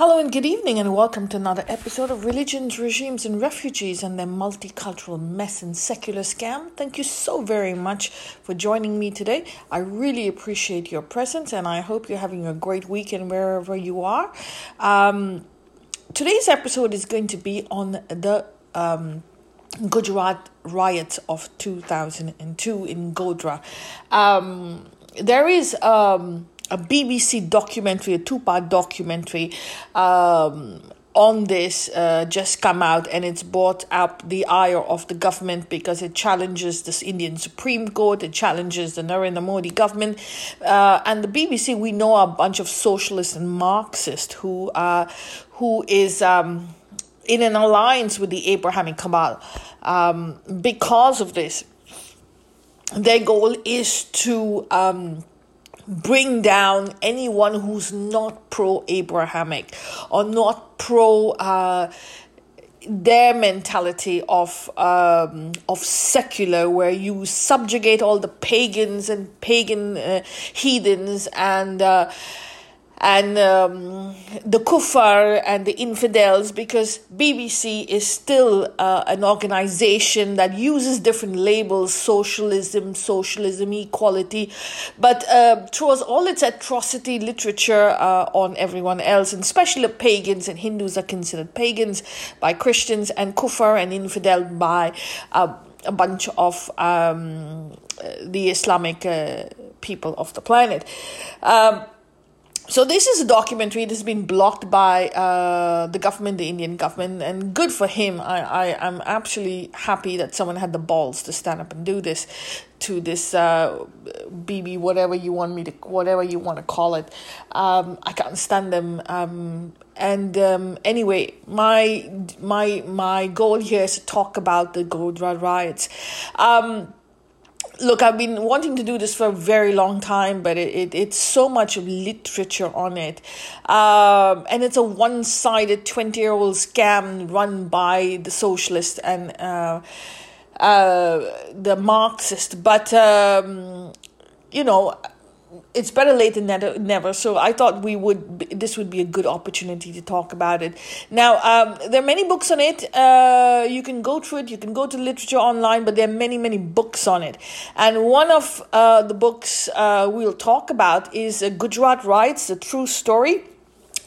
Hello and good evening, and welcome to another episode of Religions, Regimes, and Refugees and their multicultural mess and secular scam. Thank you so very much for joining me today. I really appreciate your presence, and I hope you're having a great weekend wherever you are. Um, today's episode is going to be on the um, Gujarat riots of 2002 in Godhra. Um, there is um, a BBC documentary, a two part documentary. Um, on this uh, just come out and it's brought up the ire of the government because it challenges this Indian Supreme Court, it challenges the Narendra Modi government, uh, and the BBC. We know a bunch of socialists and Marxists who uh, who is um, in an alliance with the Abrahamic cabal. Um, because of this, their goal is to um, bring down anyone who's not pro Abrahamic or not pro uh, their mentality of um, of secular, where you subjugate all the pagans and pagan uh, heathens and. Uh, and um, the kuffar and the infidels because BBC is still uh, an organization that uses different labels socialism, socialism, equality, but uh, throws all its atrocity literature uh, on everyone else, and especially pagans and Hindus are considered pagans by Christians, and kuffar and infidel by uh, a bunch of um, the Islamic uh, people of the planet. Um, so this is a documentary that has been blocked by uh, the government, the Indian government, and good for him. I, I am actually happy that someone had the balls to stand up and do this to this uh, BB, whatever you want me to, whatever you want to call it. Um, I can't stand them. Um, and um, anyway, my my my goal here is to talk about the Godhra riots. Um, look, I've been wanting to do this for a very long time, but it, it it's so much literature on it. Um, and it's a one sided 20 year old scam run by the socialist and uh, uh, the Marxist. But, um, you know, it's better late than never. So I thought we would this would be a good opportunity to talk about it. Now um, there are many books on it. Uh, you can go through it. You can go to literature online, but there are many many books on it. And one of uh, the books uh, we'll talk about is uh, Gujarat Riots: The True Story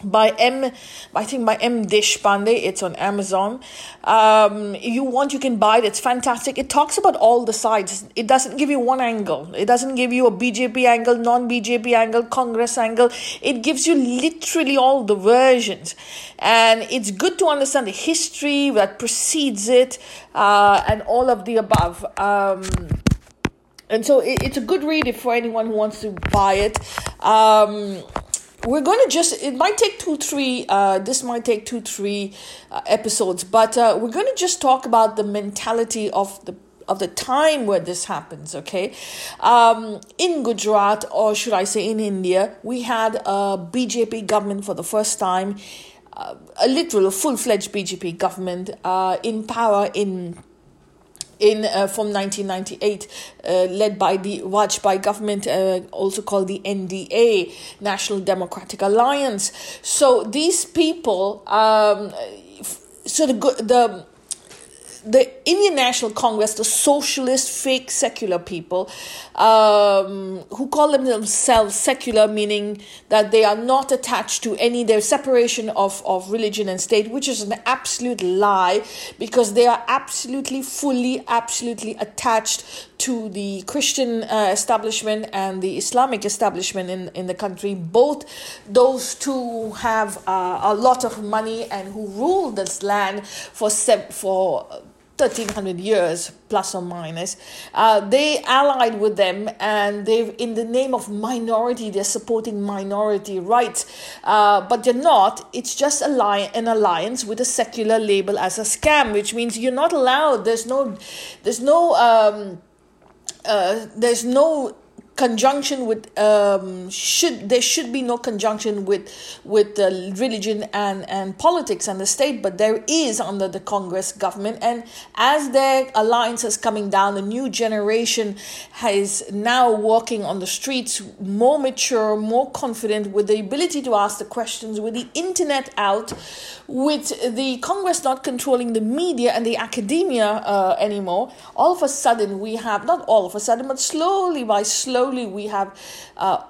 by M, I think by M Deshpande. It's on Amazon. Um, you want, you can buy it. It's fantastic. It talks about all the sides. It doesn't give you one angle. It doesn't give you a BJP angle, non-BJP angle, Congress angle. It gives you literally all the versions, and it's good to understand the history that precedes it, uh, and all of the above. Um, and so it, it's a good read for anyone who wants to buy it. Um, we're going to just it might take two three uh, this might take two three uh, episodes but uh, we're going to just talk about the mentality of the of the time where this happens okay? Um, in gujarat or should i say in india we had a bjp government for the first time uh, a literal full-fledged bjp government uh, in power in in uh, from 1998, uh, led by the Vajpayee government, uh, also called the NDA, National Democratic Alliance. So these people, um, so the the the Indian National Congress, the socialist, fake secular people, um, who call themselves secular, meaning that they are not attached to any, their separation of, of religion and state, which is an absolute lie because they are absolutely, fully, absolutely attached to the Christian uh, establishment and the Islamic establishment in, in the country. Both those two have uh, a lot of money and who rule this land for, se- for 1300 years plus or minus uh, they allied with them and they've in the name of minority they're supporting minority rights. Uh, but they're not. It's just a li- an alliance with a secular label as a scam which means you're not allowed. There's no there's no um, uh, there's no conjunction with um, should there should be no conjunction with with uh, religion and and politics and the state but there is under the congress government. And as their alliance is coming down the new generation is now walking on the streets more mature more confident with the ability to ask the questions with the internet out with the congress not controlling the media and the academia uh, anymore all of a sudden we have not all of a sudden but slowly by slow slowly we have uh,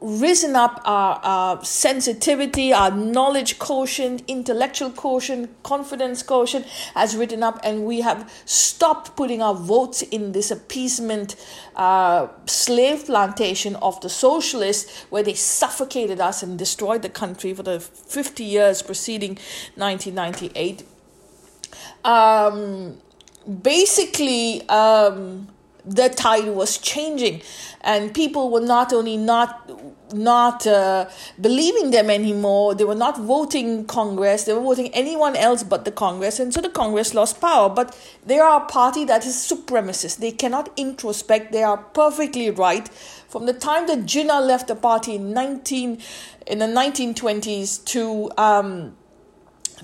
risen up our, our sensitivity, our knowledge quotient, intellectual quotient, confidence quotient has written up, and we have stopped putting our votes in this appeasement uh, slave plantation of the socialists, where they suffocated us and destroyed the country for the 50 years preceding 1998. Um, basically, um, the tide was changing. And people were not only not not uh, believing them anymore they were not voting congress they were voting anyone else but the congress and so the congress lost power. But they are a party that is supremacist. They cannot introspect. They are perfectly right. From the time that jinnah left the party in 19 in the 1920s to um,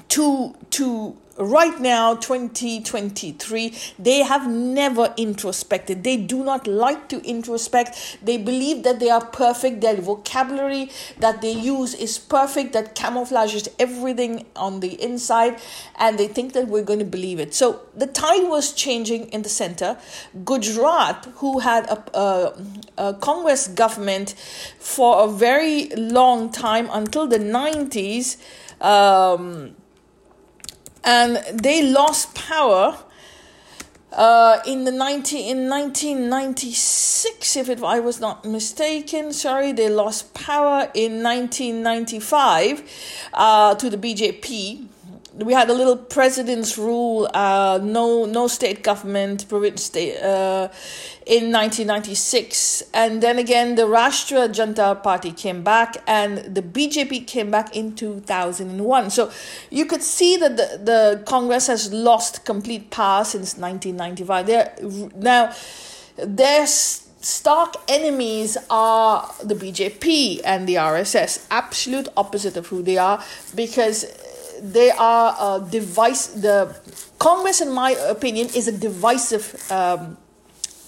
to to right now 2023 they have never introspected. They do not like to introspect. They believe that they are perfect. Their vocabulary that they use is perfect that camouflages everything on the inside and they think that we're going to believe it. So the tide was changing in the center. Gujarat who had a, a, a congress government for a very long time until the 90s um, and they lost power uh, in the 90, in 1996 if it, I was not mistaken sorry they lost power in 1995 uh, to the BJP we had a little president's rule, uh, no no state government, province state, uh, in 1996, and then again the Rashtriya Janata Party came back, and the BJP came back in 2001. So you could see that the, the Congress has lost complete power since 1995. They're now their stark enemies are the BJP and the RSS, absolute opposite of who they are, because they are a device. The Congress, in my opinion, is a divisive. Um,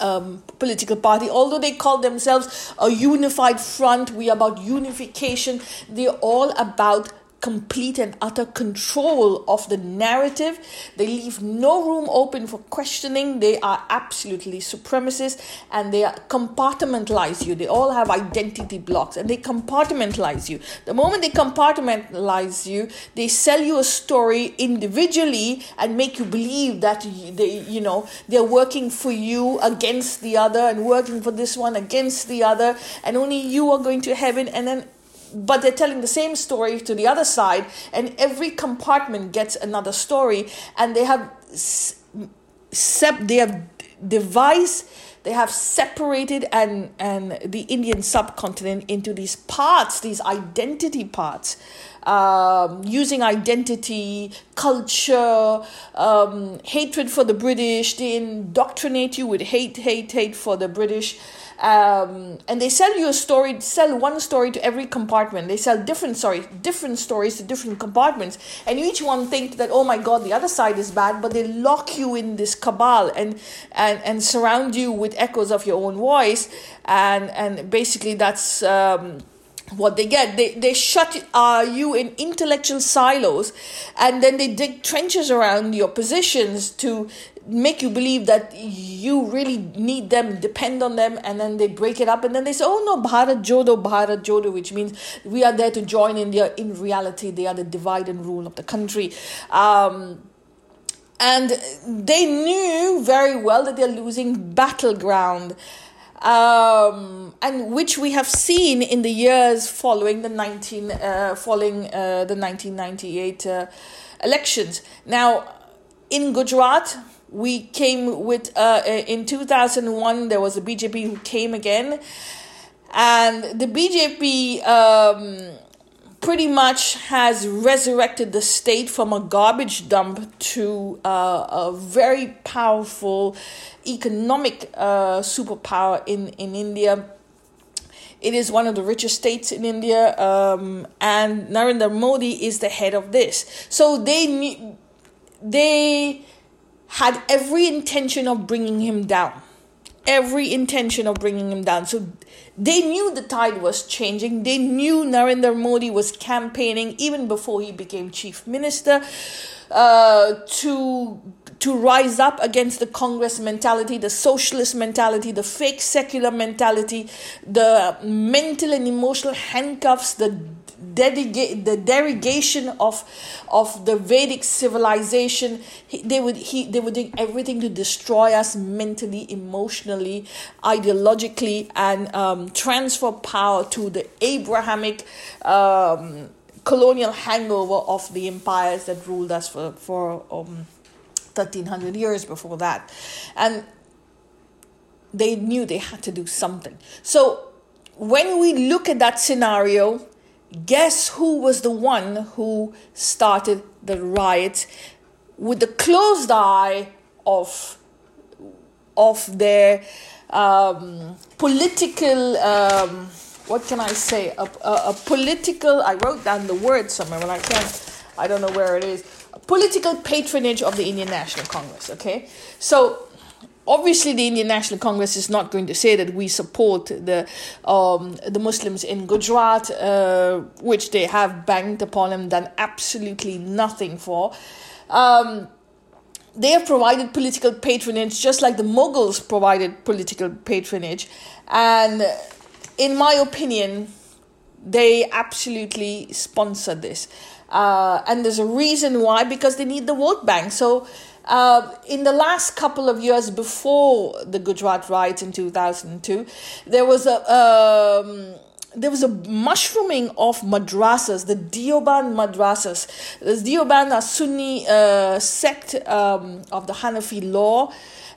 um, political party, although they call themselves a unified front, we are about unification. They're all about complete and utter control of the narrative. They leave no room open for questioning. They are absolutely supremacists and they compartmentalize you. They all have identity blocks and they compartmentalize you. The moment they compartmentalize you, they sell you a story individually and make you believe that they, you know, they're working for you against the other and working for this one against the other, and only you are going to heaven. And then but they're telling the same story to the other side and every compartment gets another story and they have sep- they have devised they have separated and and the indian subcontinent into these parts these identity parts um, using identity, culture, um, hatred for the British. They indoctrinate you with hate, hate, hate for the British. Um, and they sell you a story sell one story to every compartment. They sell different stories different stories to different compartments. And each one think that oh my god the other side is bad but they lock you in this cabal and and and surround you with echoes of your own voice. And and basically that's um, what they get. They they shut uh, you in intellectual silos and then they dig trenches around your positions to make you believe that you really need them depend on them and then they break it up and then they say oh no bharat jodo bharat jodo which means we are there to join india. In reality they are the divide and rule of the country. Um, and they knew very well that they're losing battleground um, and which we have seen in the years following the 19 uh, following uh, the 1998 uh, elections. Now, in Gujarat, we came with uh, uh in 2001 there was a BJP who came again, and the BJP. Um, pretty much has resurrected the state from a garbage dump to uh, a very powerful economic uh, superpower in, in India. It is one of the richest states in India, um, and Narendra Modi is the head of this. So they they had every intention of bringing him down every intention of bringing him down. So they knew the tide was changing. They knew Narendra Modi was campaigning even before he became chief minister uh, to to rise up against the Congress mentality, the socialist mentality, the fake secular mentality, the mental and emotional handcuffs, the dedicate the derogation of of the Vedic civilization. He, they would he they were doing everything to destroy us mentally, emotionally, ideologically, and um, transfer power to the Abrahamic. Um, colonial hangover of the empires that ruled us for for um, 1300 years before that and they knew they had to do something so when we look at that scenario Guess who was the one who started the riot? With the closed eye of of their um, political um, what can I say? A, a, a, political I wrote down the word somewhere but I can't I don't know where it is. A political patronage of the Indian National Congress okay? So obviously the Indian National Congress is not going to say that we support the um, the Muslims in Gujarat, uh, which they have banked upon and done absolutely nothing for. Um, they have provided political patronage just like the Mughals provided political patronage, and in my opinion, they absolutely sponsor this. Uh, and there's a reason why because they need the vote bank. So uh, in the last couple of years before the Gujarat riots in 2002, there was a um, there was a mushrooming of madrasas, the Deoband madrasas. The Deoband are Sunni uh, sect um, of the Hanafi law,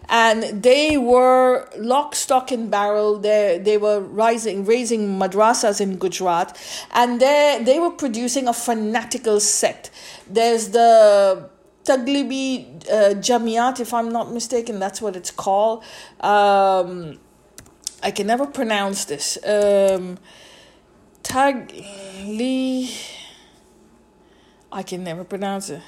and they were lock, stock, and barrel. They they were rising, raising madrasas in Gujarat, and they they were producing a fanatical sect. There's the Taglibi uh, Jamiat, if I'm not mistaken, that's what it's called. Um, I can never pronounce this. Um, Tagli. I can never pronounce it.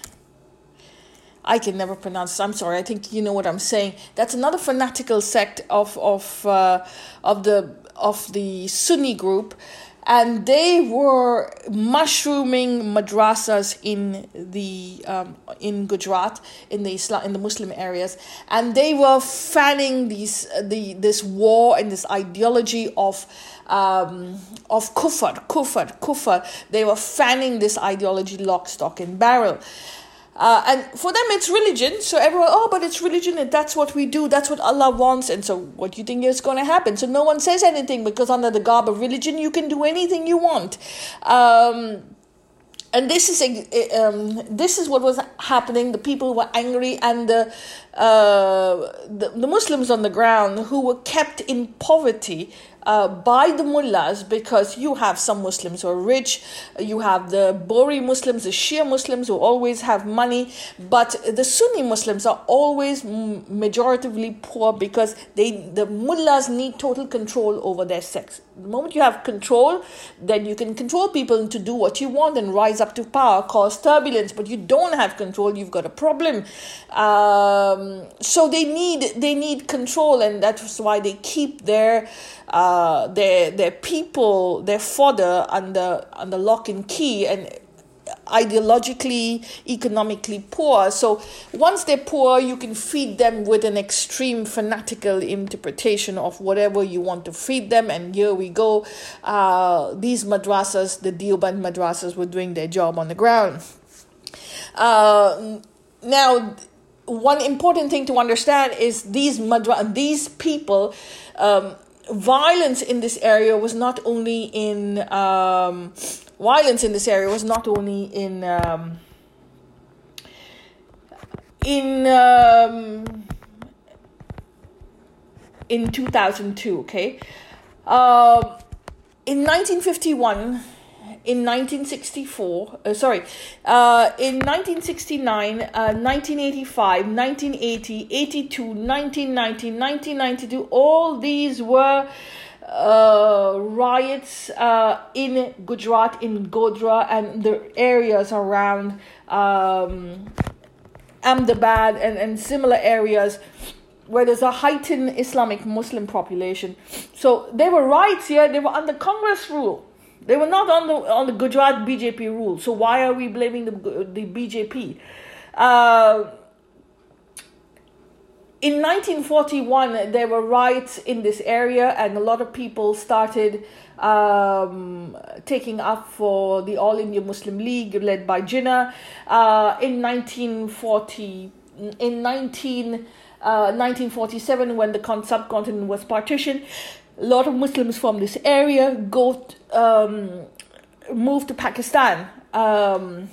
I can never pronounce. It. I'm sorry. I think you know what I'm saying. That's another fanatical sect of of uh, of the of the Sunni group, and they were mushrooming madrasas in the um, in Gujarat in the Islam in the Muslim areas, and they were fanning these the this war and this ideology of um, of kufr, kufr, kufr. They were fanning this ideology lock, stock, and barrel. Uh, and for them, it's religion. So everyone, oh, but it's religion, and that's what we do. That's what Allah wants. And so, what do you think is going to happen? So no one says anything because under the garb of religion, you can do anything you want. Um, and this is um, this is what was happening. The people were angry, and the, uh, the the Muslims on the ground who were kept in poverty uh, by the mullahs because you have some Muslims who are rich, you have the Bohri Muslims, the Shia Muslims who always have money, but the Sunni Muslims are always majoritively poor because they the mullahs need total control over their sects. The moment you have control, then you can control people to do what you want and rise up to power, cause turbulence. But you don't have control, you've got a problem. Um, so they need they need control, and that's why they keep their uh, their their people, their fodder under under lock and key, and ideologically, economically poor. So once they're poor, you can feed them with an extreme fanatical interpretation of whatever you want to feed them. And here we go. Uh, these madrasas, the Deoband madrasas, were doing their job on the ground. Uh, now, one important thing to understand is these madra- these people. Um, violence in this area was not only in um, violence in this area was not only in um, in um, in 2002 okay? Uh, in 1951 in 1964, uh, sorry, uh, in 1969, uh, 1985, 1980, 82, 1990, 1992, all these were uh, riots uh, in Gujarat, in Godhra, and the areas around um, Ahmedabad and, and similar areas where there's a heightened Islamic Muslim population. So there were riots here, they were under Congress rule. They were not on the on the Gujarat BJP rule. So why are we blaming the the BJP? Uh, in 1941, there were riots in this area, and a lot of people started um, taking up for the All India Muslim League, led by Jinnah. Uh, in 1940, in 19, uh, 1947, when the subcontinent was partitioned, a lot of Muslims from this area go um, moved to Pakistan. Um,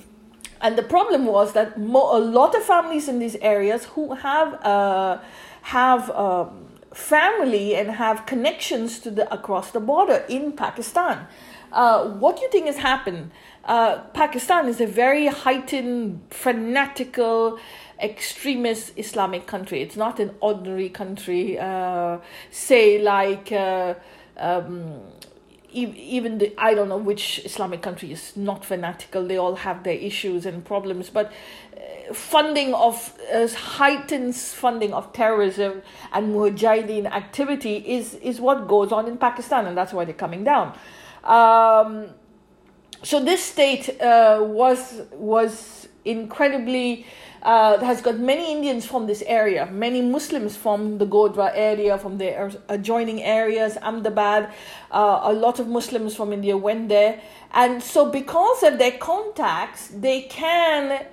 and the problem was that mo- a lot of families in these areas who have uh, have um, family and have connections to the across the border in Pakistan. Uh, what do you think has happened? Uh, Pakistan is a very heightened, fanatical, extremist Islamic country. It's not an ordinary country, uh, say like. Uh, um, even the I don't know which Islamic country is not fanatical. They all have their issues and problems, but uh, funding of uh, heightens funding of terrorism and mujahideen activity is is what goes on in Pakistan, and that's why they're coming down. Um, so this state uh, was was incredibly uh, has got many Indians from this area, many Muslims from the Godhra area, from the adjoining areas, Ahmedabad. Uh, a lot of Muslims from India went there. And so, because of their contacts, they can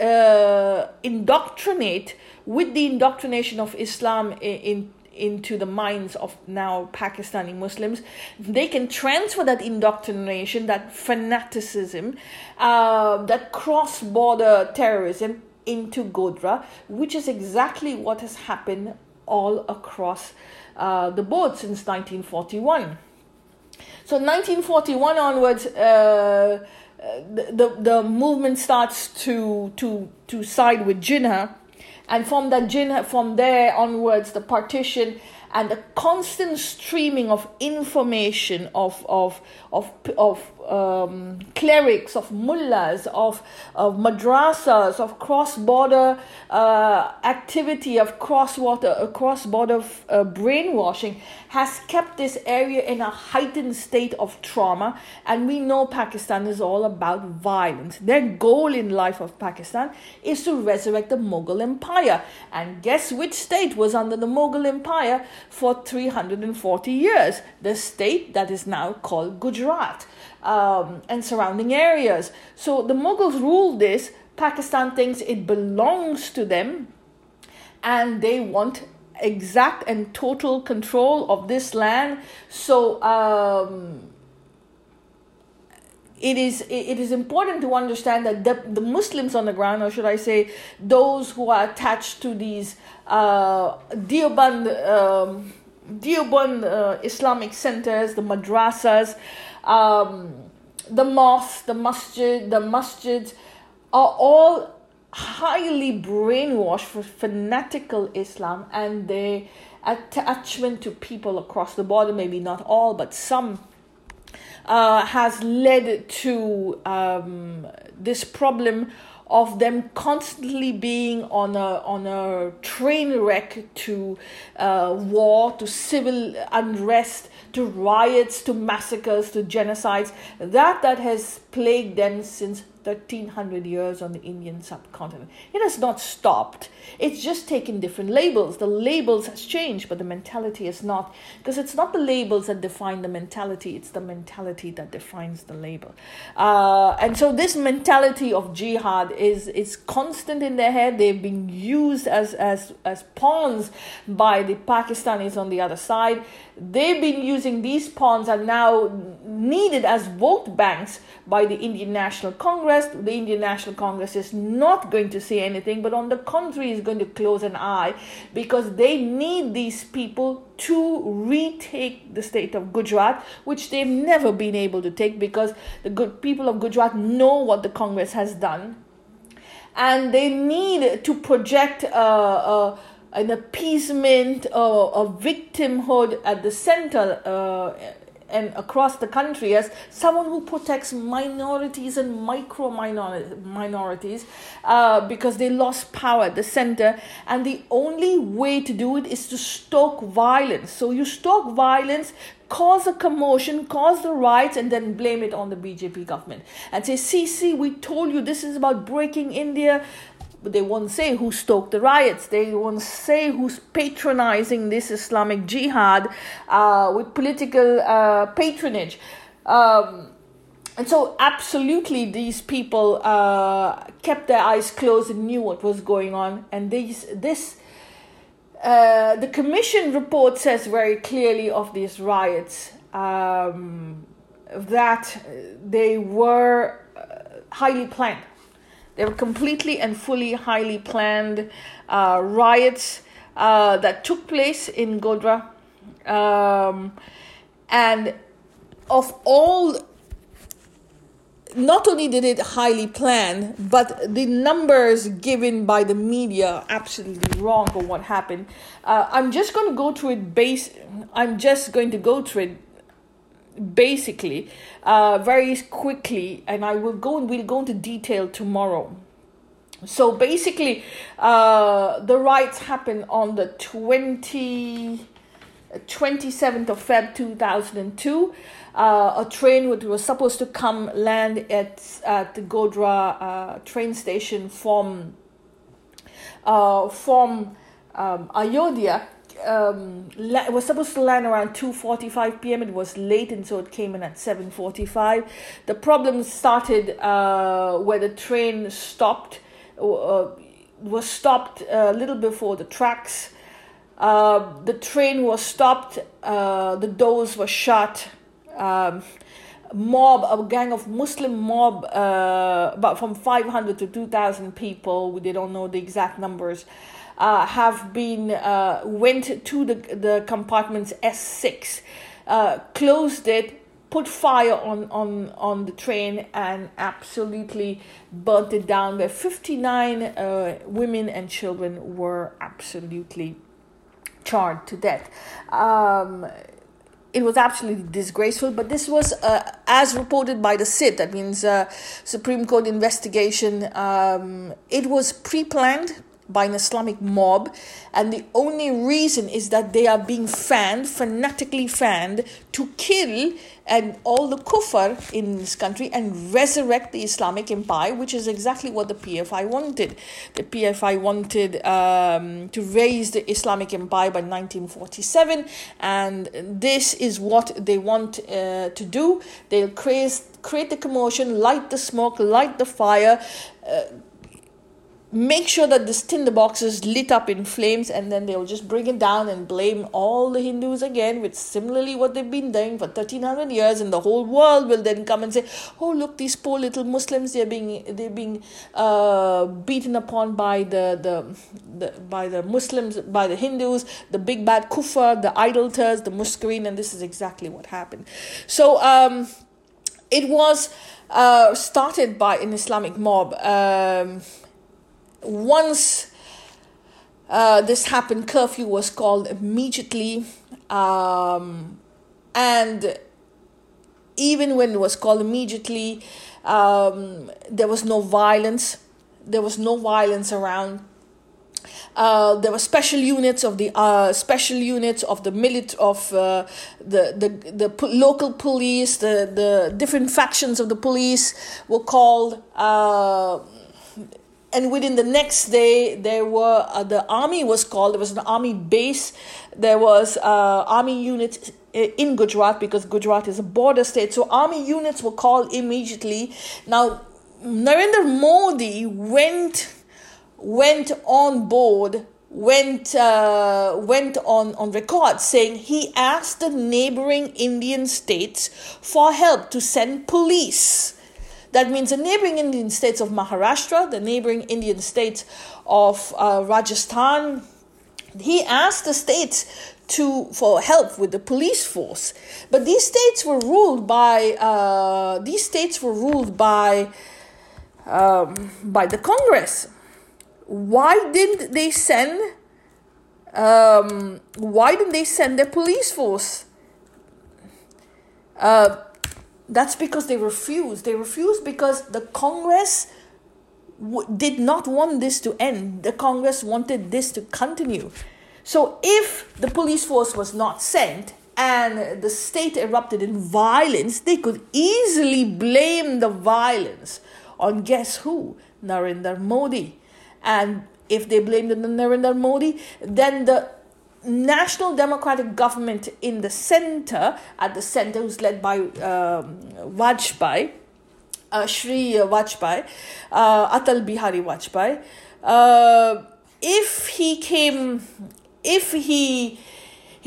uh, indoctrinate with the indoctrination of Islam in, in into the minds of now Pakistani Muslims. They can transfer that indoctrination, that fanaticism, uh, that cross border terrorism into Godhra, which is exactly what has happened all across uh, the board since 1941. So 1941 onwards, uh, the, the, the movement starts to to to side with Jinnah, and from that Jinnah, from there onwards, the partition and the constant streaming of information of of of of um, clerics, of mullahs, of, of madrasas, of cross-border uh, activity, of cross-border uh, cross-border uh, brainwashing has kept this area in a heightened state of trauma. And we know Pakistan is all about violence. Their goal in life of Pakistan is to resurrect the Mughal Empire. And guess which state was under the Mughal Empire for 340 years? The state that is now called Gujarat um, and surrounding areas. So the Mughals ruled this. Pakistan thinks it belongs to them, and they want exact and total control of this land. So um, it is it is important to understand that the, the Muslims on the ground, or should I say, those who are attached to these uh, Deoband, um, Deoband uh, Islamic centers, the madrasas, um, the mosque, the masjid, the masjids are all highly brainwashed for fanatical Islam and their attachment to people across the border, maybe not all, but some, uh, has led to um, this problem of them constantly being on a on a train wreck to uh, war, to civil unrest, to riots, to massacres, to genocides. That that has plagued them since 1300 years on the Indian subcontinent. It has not stopped. It's just taken different labels. The labels has changed, but the mentality is not. Because it's not the labels that define the mentality, it's the mentality that defines the label. Uh, and so this mentality of jihad is, is constant in their head. They've been used as, as, as pawns by the Pakistanis on the other side. They've been using these pawns are now needed as vote banks by the Indian National Congress. The Indian National Congress is not going to say anything, but on the contrary, is going to close an eye because they need these people to retake the state of Gujarat, which they've never been able to take because the good people of Gujarat know what the Congress has done. And they need to project a, a, an appeasement or victimhood at the center uh, and across the country as someone who protects minorities and micro minorities uh, because they lost power at the center. And the only way to do it is to stoke violence. So you stoke violence, cause a commotion, cause the riots, and then blame it on the BJP government and say, see, see, we told you this is about breaking India they won't say who stoked the riots. They won't say who's patronizing this Islamic jihad uh, with political uh, patronage. Um, and so, absolutely, these people uh, kept their eyes closed and knew what was going on. And these, this, uh, the commission report says very clearly of these riots um, that they were uh, highly planned they were completely and fully highly planned uh, riots uh, that took place in Godhra. Um, and of all, not only did it highly plan, but the numbers given by the media are absolutely wrong for what happened. Uh, I'm just going to go through it base. I'm just going to go through it basically uh, very quickly and i will go and we'll go into detail tomorrow. So basically uh, the riots happened on the 20 27th of feb 2002 uh, a train which was supposed to come land at at the godhra uh, train station from uh, from um, ayodhya um, it was supposed to land around 2.45 p.m. It was late and so it came in at 7.45. The problem started uh, where the train stopped, uh, was stopped a little before the tracks. Uh, the train was stopped, uh, the doors were shut. Um, mob, a gang of Muslim mob, uh, about from 500 to 2,000 people, We they don't know the exact numbers, uh, have been uh, went to the the compartments S6, uh, closed it, put fire on on on the train, and absolutely burnt it down. Where 59 uh, women and children were absolutely charred to death. Um, it was absolutely disgraceful. But this was, uh, as reported by the SIT, that means uh, Supreme Court investigation. Um, it was pre-planned by an Islamic mob, and the only reason is that they are being fanned, fanatically fanned, to kill and all the kuffar in this country and resurrect the Islamic empire, which is exactly what the PFI wanted. The PFI wanted um, to raise the Islamic empire by 1947, and this is what they want uh, to do. They'll create, create the commotion, light the smoke, light the fire. Uh, make sure that this tinder box is lit up in flames and then they'll just bring it down and blame all the hindus again which similarly what they've been doing for 1300 years and the whole world will then come and say oh look these poor little muslims they're being they're being uh, beaten upon by the, the the by the muslims by the hindus the big bad kuffar the idolaters the muskrin and this is exactly what happened. So um it was uh, started by an Islamic mob um, once uh, this happened, curfew was called immediately. Um, and even when it was called immediately, um, there was no violence. There was no violence around. Uh, there were special units of the uh, special units of the milit of uh, the the the po- local police. The the different factions of the police were called uh, and within the next day there were uh, the army was called there was an army base. There was uh, army units in gujarat because gujarat is a border state. So army units were called immediately. Now narendra modi went went on board went uh, went on on record saying he asked the neighboring indian states for help to send police that means the neighboring Indian states of Maharashtra, the neighboring Indian states of uh, Rajasthan. He asked the states to for help with the police force, but these states were ruled by uh, these states were ruled by um, by the Congress. Why didn't they send um, why didn't they send their police force? Uh, that's because they refused. They refused because the Congress w- did not want this to end. The Congress wanted this to continue. So if the police force was not sent and the state erupted in violence, they could easily blame the violence on guess who? Narendra Modi. And if they blamed Narendra Modi, then the national democratic government in the center, at the center, who's led by um, Vajpayee, uh, Shri Vajpayee, uh, Atal Bihari Vajpayee, uh, if he came, if he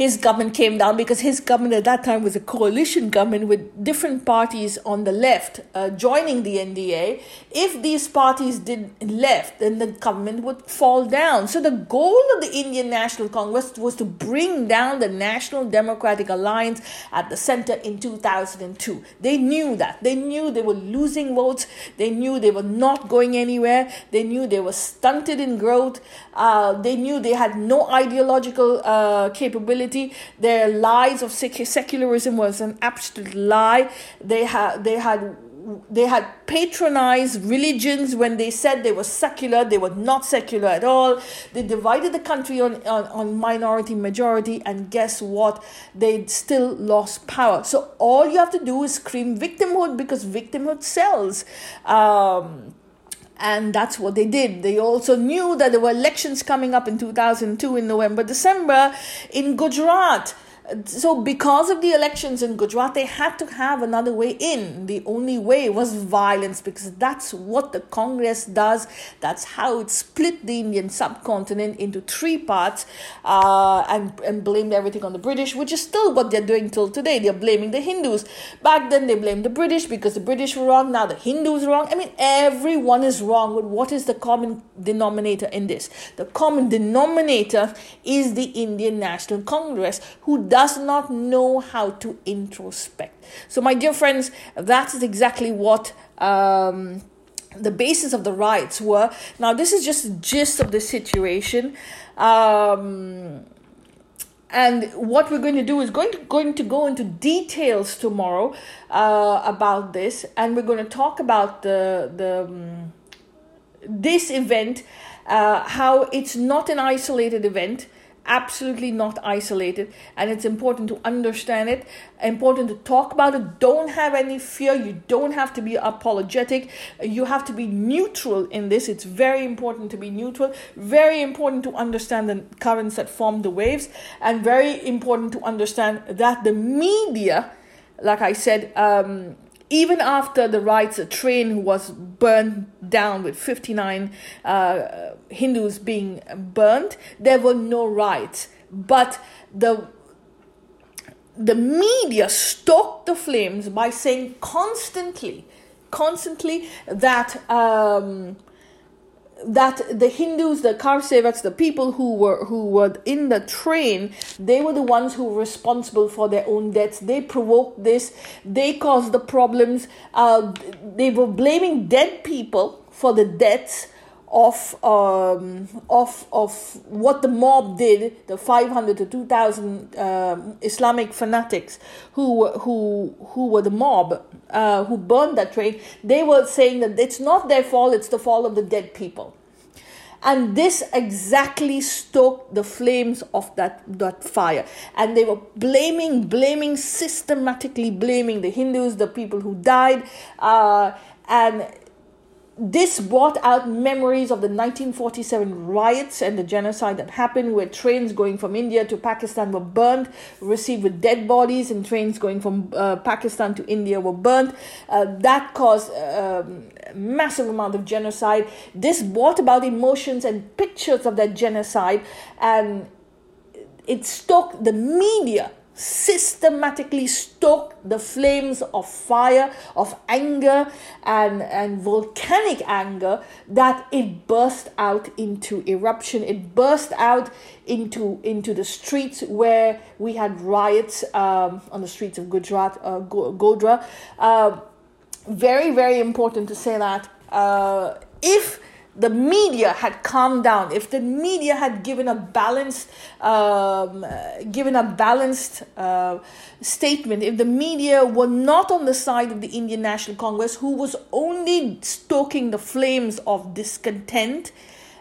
his government came down because his government at that time was a coalition government with different parties on the left uh, joining the NDA. If these parties did left, then the government would fall down. So the goal of the Indian National Congress was to bring down the National Democratic Alliance at the center in 2002. They knew that. They knew they were losing votes. They knew they were not going anywhere. They knew they were stunted in growth. Uh, they knew they had no ideological uh, capability. Their lies of secularism was an absolute lie. They had they had they had patronized religions when they said they were secular. They were not secular at all. They divided the country on, on, on minority majority and guess what? They still lost power. So all you have to do is scream victimhood because victimhood sells. Um, and that's what they did. They also knew that there were elections coming up in 2002 in November, December in Gujarat so because of the elections in Gujarat, they had to have another way in. The only way was violence because that's what the Congress does. That's how it split the Indian subcontinent into three parts uh, and, and blamed everything on the British, which is still what they're doing till today. They're blaming the Hindus. Back then, they blamed the British because the British were wrong. Now the Hindus are wrong. I mean, everyone is wrong. But what is the common denominator in this? The common denominator is the Indian National Congress, who does does not know how to introspect. So, my dear friends, that is exactly what. Um, the basis of the riots were now this is just the gist of the situation um, and what we're going to do is going to going to go into details tomorrow uh, about this and we're going to talk about the the um, this event uh, how it's not an isolated event absolutely not isolated and it's important to understand it important to talk about it. Don't have any fear. You don't have to be apologetic. You have to be neutral in this. It's very important to be neutral. Very important to understand the currents that form the waves and very important to understand that the media like i said um, even after the riots, a train was burned down with 59 uh, Hindus being burned, there were no riots. But the the media stoked the flames by saying constantly, constantly that um, that the Hindus, the kar sevaks, the people who were who were in the train, they were the ones who were responsible for their own deaths. They provoked this. They caused the problems. Uh, they were blaming dead people for the deaths of um, of of what the mob did, the 500 to 2,000 um, Islamic fanatics who who who were the mob uh, who burned that train. They were saying that it's not their fault; it's the fault of the dead people. And this exactly stoked the flames of that, that fire. And they were blaming, blaming, systematically blaming the Hindus, the people who died. Uh, and this brought out memories of the 1947 riots and the genocide that happened, where trains going from India to Pakistan were burned, received with dead bodies, and trains going from uh, Pakistan to India were burned. Uh, that caused um, massive amount of genocide. This brought about emotions and pictures of that genocide, and it stoked the media systematically stoke the flames of fire, of anger, and, and volcanic anger that it burst out into eruption. It burst out into, into the streets where we had riots um, on the streets of Gujarat, uh, Godhra. Uh, very, very important to say that uh, if the media had calmed down, if the media had given a balanced, um, uh, given a balanced uh, statement, if the media were not on the side of the Indian National Congress, who was only stoking the flames of discontent,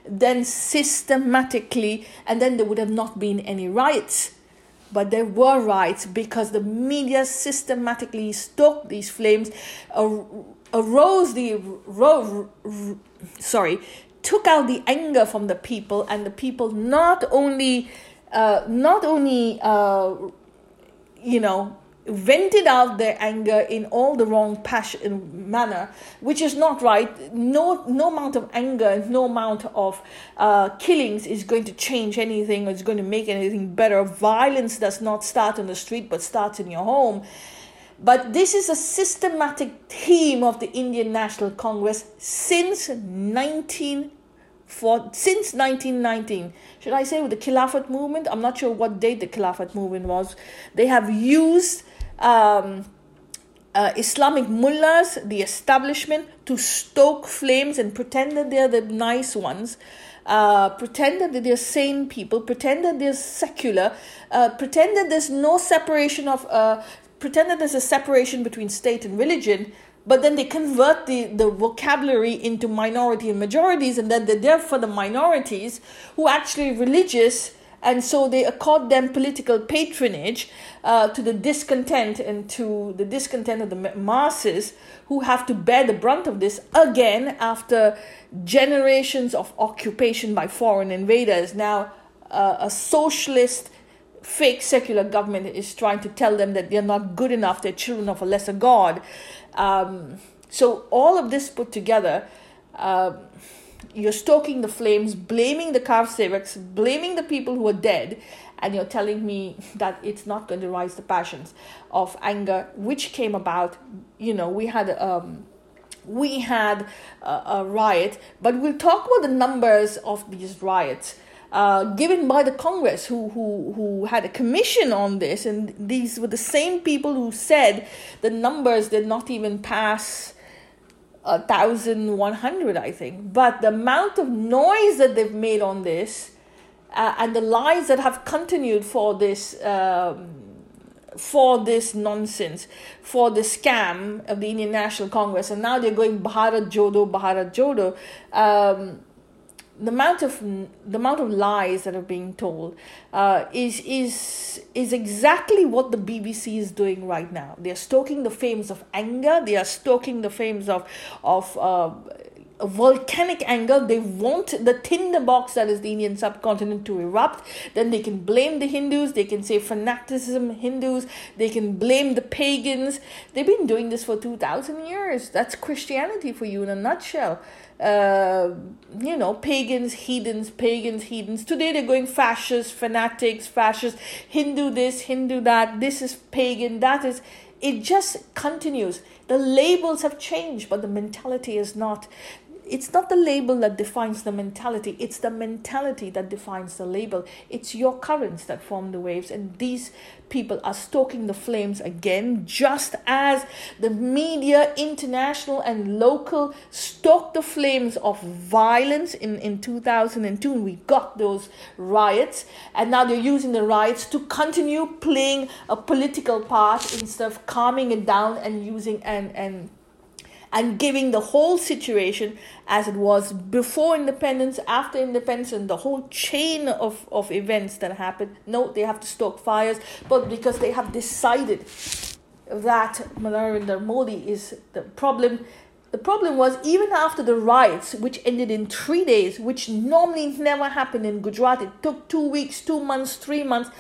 then systematically, and then there would have not been any riots. But there were riots because the media systematically stoked these flames, arose the ro- sorry took out the anger from the people and the people not only uh, not only uh, you know vented out their anger in all the wrong passion manner which is not right. No no amount of anger no amount of uh, killings is going to change anything or going to make anything better. Violence does not start in the street but starts in your home but this is a systematic theme of the Indian National Congress since 19 for, since 1919. Should I say with the Khilafat movement? I'm not sure what date the Khilafat movement was. They have used um, uh, Islamic mullahs, the establishment, to stoke flames and pretend that they're the nice ones. Uh, pretend that they're sane people, pretend that they're secular, uh, pretend that there's no separation of uh, pretend that there's a separation between state and religion, but then they convert the, the vocabulary into minority and majorities, and then they're there for the minorities who are actually religious, and so they accord them political patronage uh, to the discontent and to the discontent of the masses who have to bear the brunt of this again after generations of occupation by foreign invaders. Now, uh, a socialist fake secular government is trying to tell them that they're not good enough, they're children of a lesser God. Um, so, all of this put together, uh, you're stoking the flames, blaming the Sevaks, blaming the people who are dead, and you're telling me that it's not going to rise the passions of anger, which came about. You know, we had. Um, we had a, a riot, but we'll talk about the numbers of these riots uh, given by the Congress, who, who, who had a commission on this. And these were the same people who said the numbers did not even pass a thousand one hundred, I think. But the amount of noise that they've made on this uh, and the lies that have continued for this. Um, for this nonsense, for the scam of the Indian National Congress, and now they're going Bharat Jodo, Bharat Jodo. Um, the amount of the amount of lies that are being told uh, is is is exactly what the BBC is doing right now. They are stoking the flames of anger. They are stoking the flames of of uh, volcanic anger. They want the tinderbox that is the Indian subcontinent to erupt. Then they can blame the Hindus. They can say fanaticism Hindus. They can blame the pagans. They've been doing this for two thousand years. That's Christianity for you in a nutshell uh, you know, pagans, heathens, pagans, heathens. Today they're going fascist, fanatics, fascist, Hindu this, Hindu that, this is pagan, that is. It just continues. The labels have changed, but the mentality is not it's not the label that defines the mentality, it's the mentality that defines the label. It's your currents that form the waves, and these people are stoking the flames again, just as the media, international and local, stoked the flames of violence in, in 2002. We got those riots, and now they're using the riots to continue playing a political part instead of calming it down and using and and and giving the whole situation as it was before independence, after independence, and the whole chain of, of events that happened. No, they have to stoke fires, but because they have decided that Narendra Modi is the problem. The problem was even after the riots, which ended in three days, which normally never happened in Gujarat, it took two weeks, two months, three months.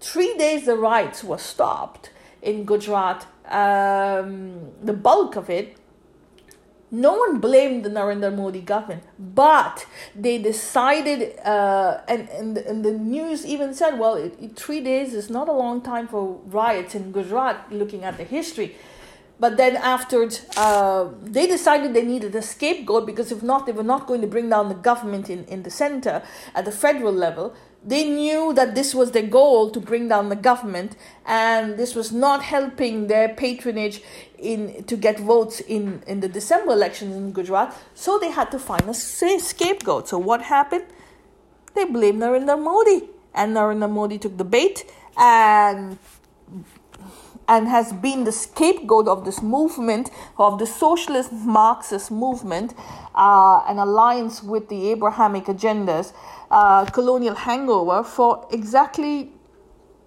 Three days the riots were stopped in Gujarat. Um, the bulk of it no one blamed the Narendra Modi government, but they decided, uh, and, and, and the news even said, well, it, it, three days is not a long time for riots in Gujarat, looking at the history. But then afterwards, uh, they decided they needed a scapegoat because if not, they were not going to bring down the government in, in the center at the federal level. They knew that this was their goal to bring down the government, and this was not helping their patronage in to get votes in, in the December elections in Gujarat. So they had to find a scapegoat. So what happened? They blamed Narendra Modi, and Narendra Modi took the bait and and has been the scapegoat of this movement, of the socialist Marxist movement, uh, an alliance with the Abrahamic agendas, uh, colonial hangover for exactly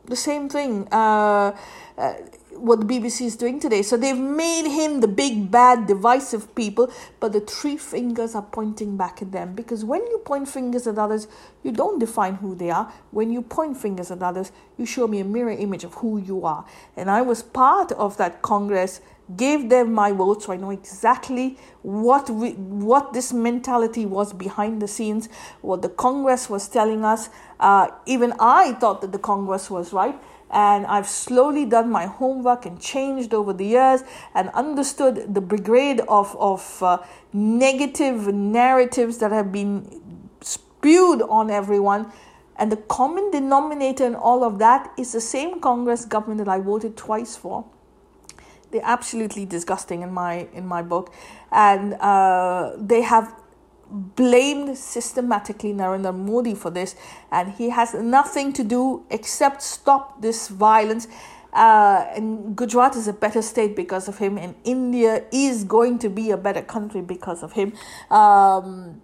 the same thing. Uh, uh what the BBC is doing today. So they've made him the big, bad, divisive people, but the three fingers are pointing back at them. Because when you point fingers at others, you don't define who they are. When you point fingers at others, you show me a mirror image of who you are. And I was part of that Congress, gave them my vote, so I know exactly what we, what this mentality was behind the scenes, what the Congress was telling us. Uh, even I thought that the Congress was right and I've slowly done my homework and changed over the years and understood the brigade of, of uh, negative narratives that have been spewed on everyone. And the common denominator in all of that is the same Congress government that I voted twice for. They're absolutely disgusting in my in my book, and uh, they have blamed systematically Narendra Modi for this, and he has nothing to do except stop this violence. Uh, and Gujarat is a better state because of him, and India is going to be a better country because of him. Um,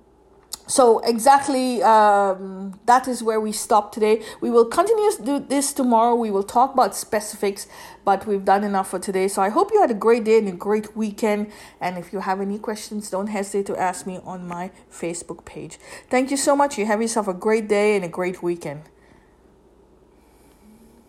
so exactly um, that is where we stop today. We will continue to do this tomorrow. We will talk about specifics but we've done enough for today. So i hope you had a great day and a great weekend. And if you have any questions don't hesitate to ask me on my facebook page. Thank you so much. You have yourself a great day and a great weekend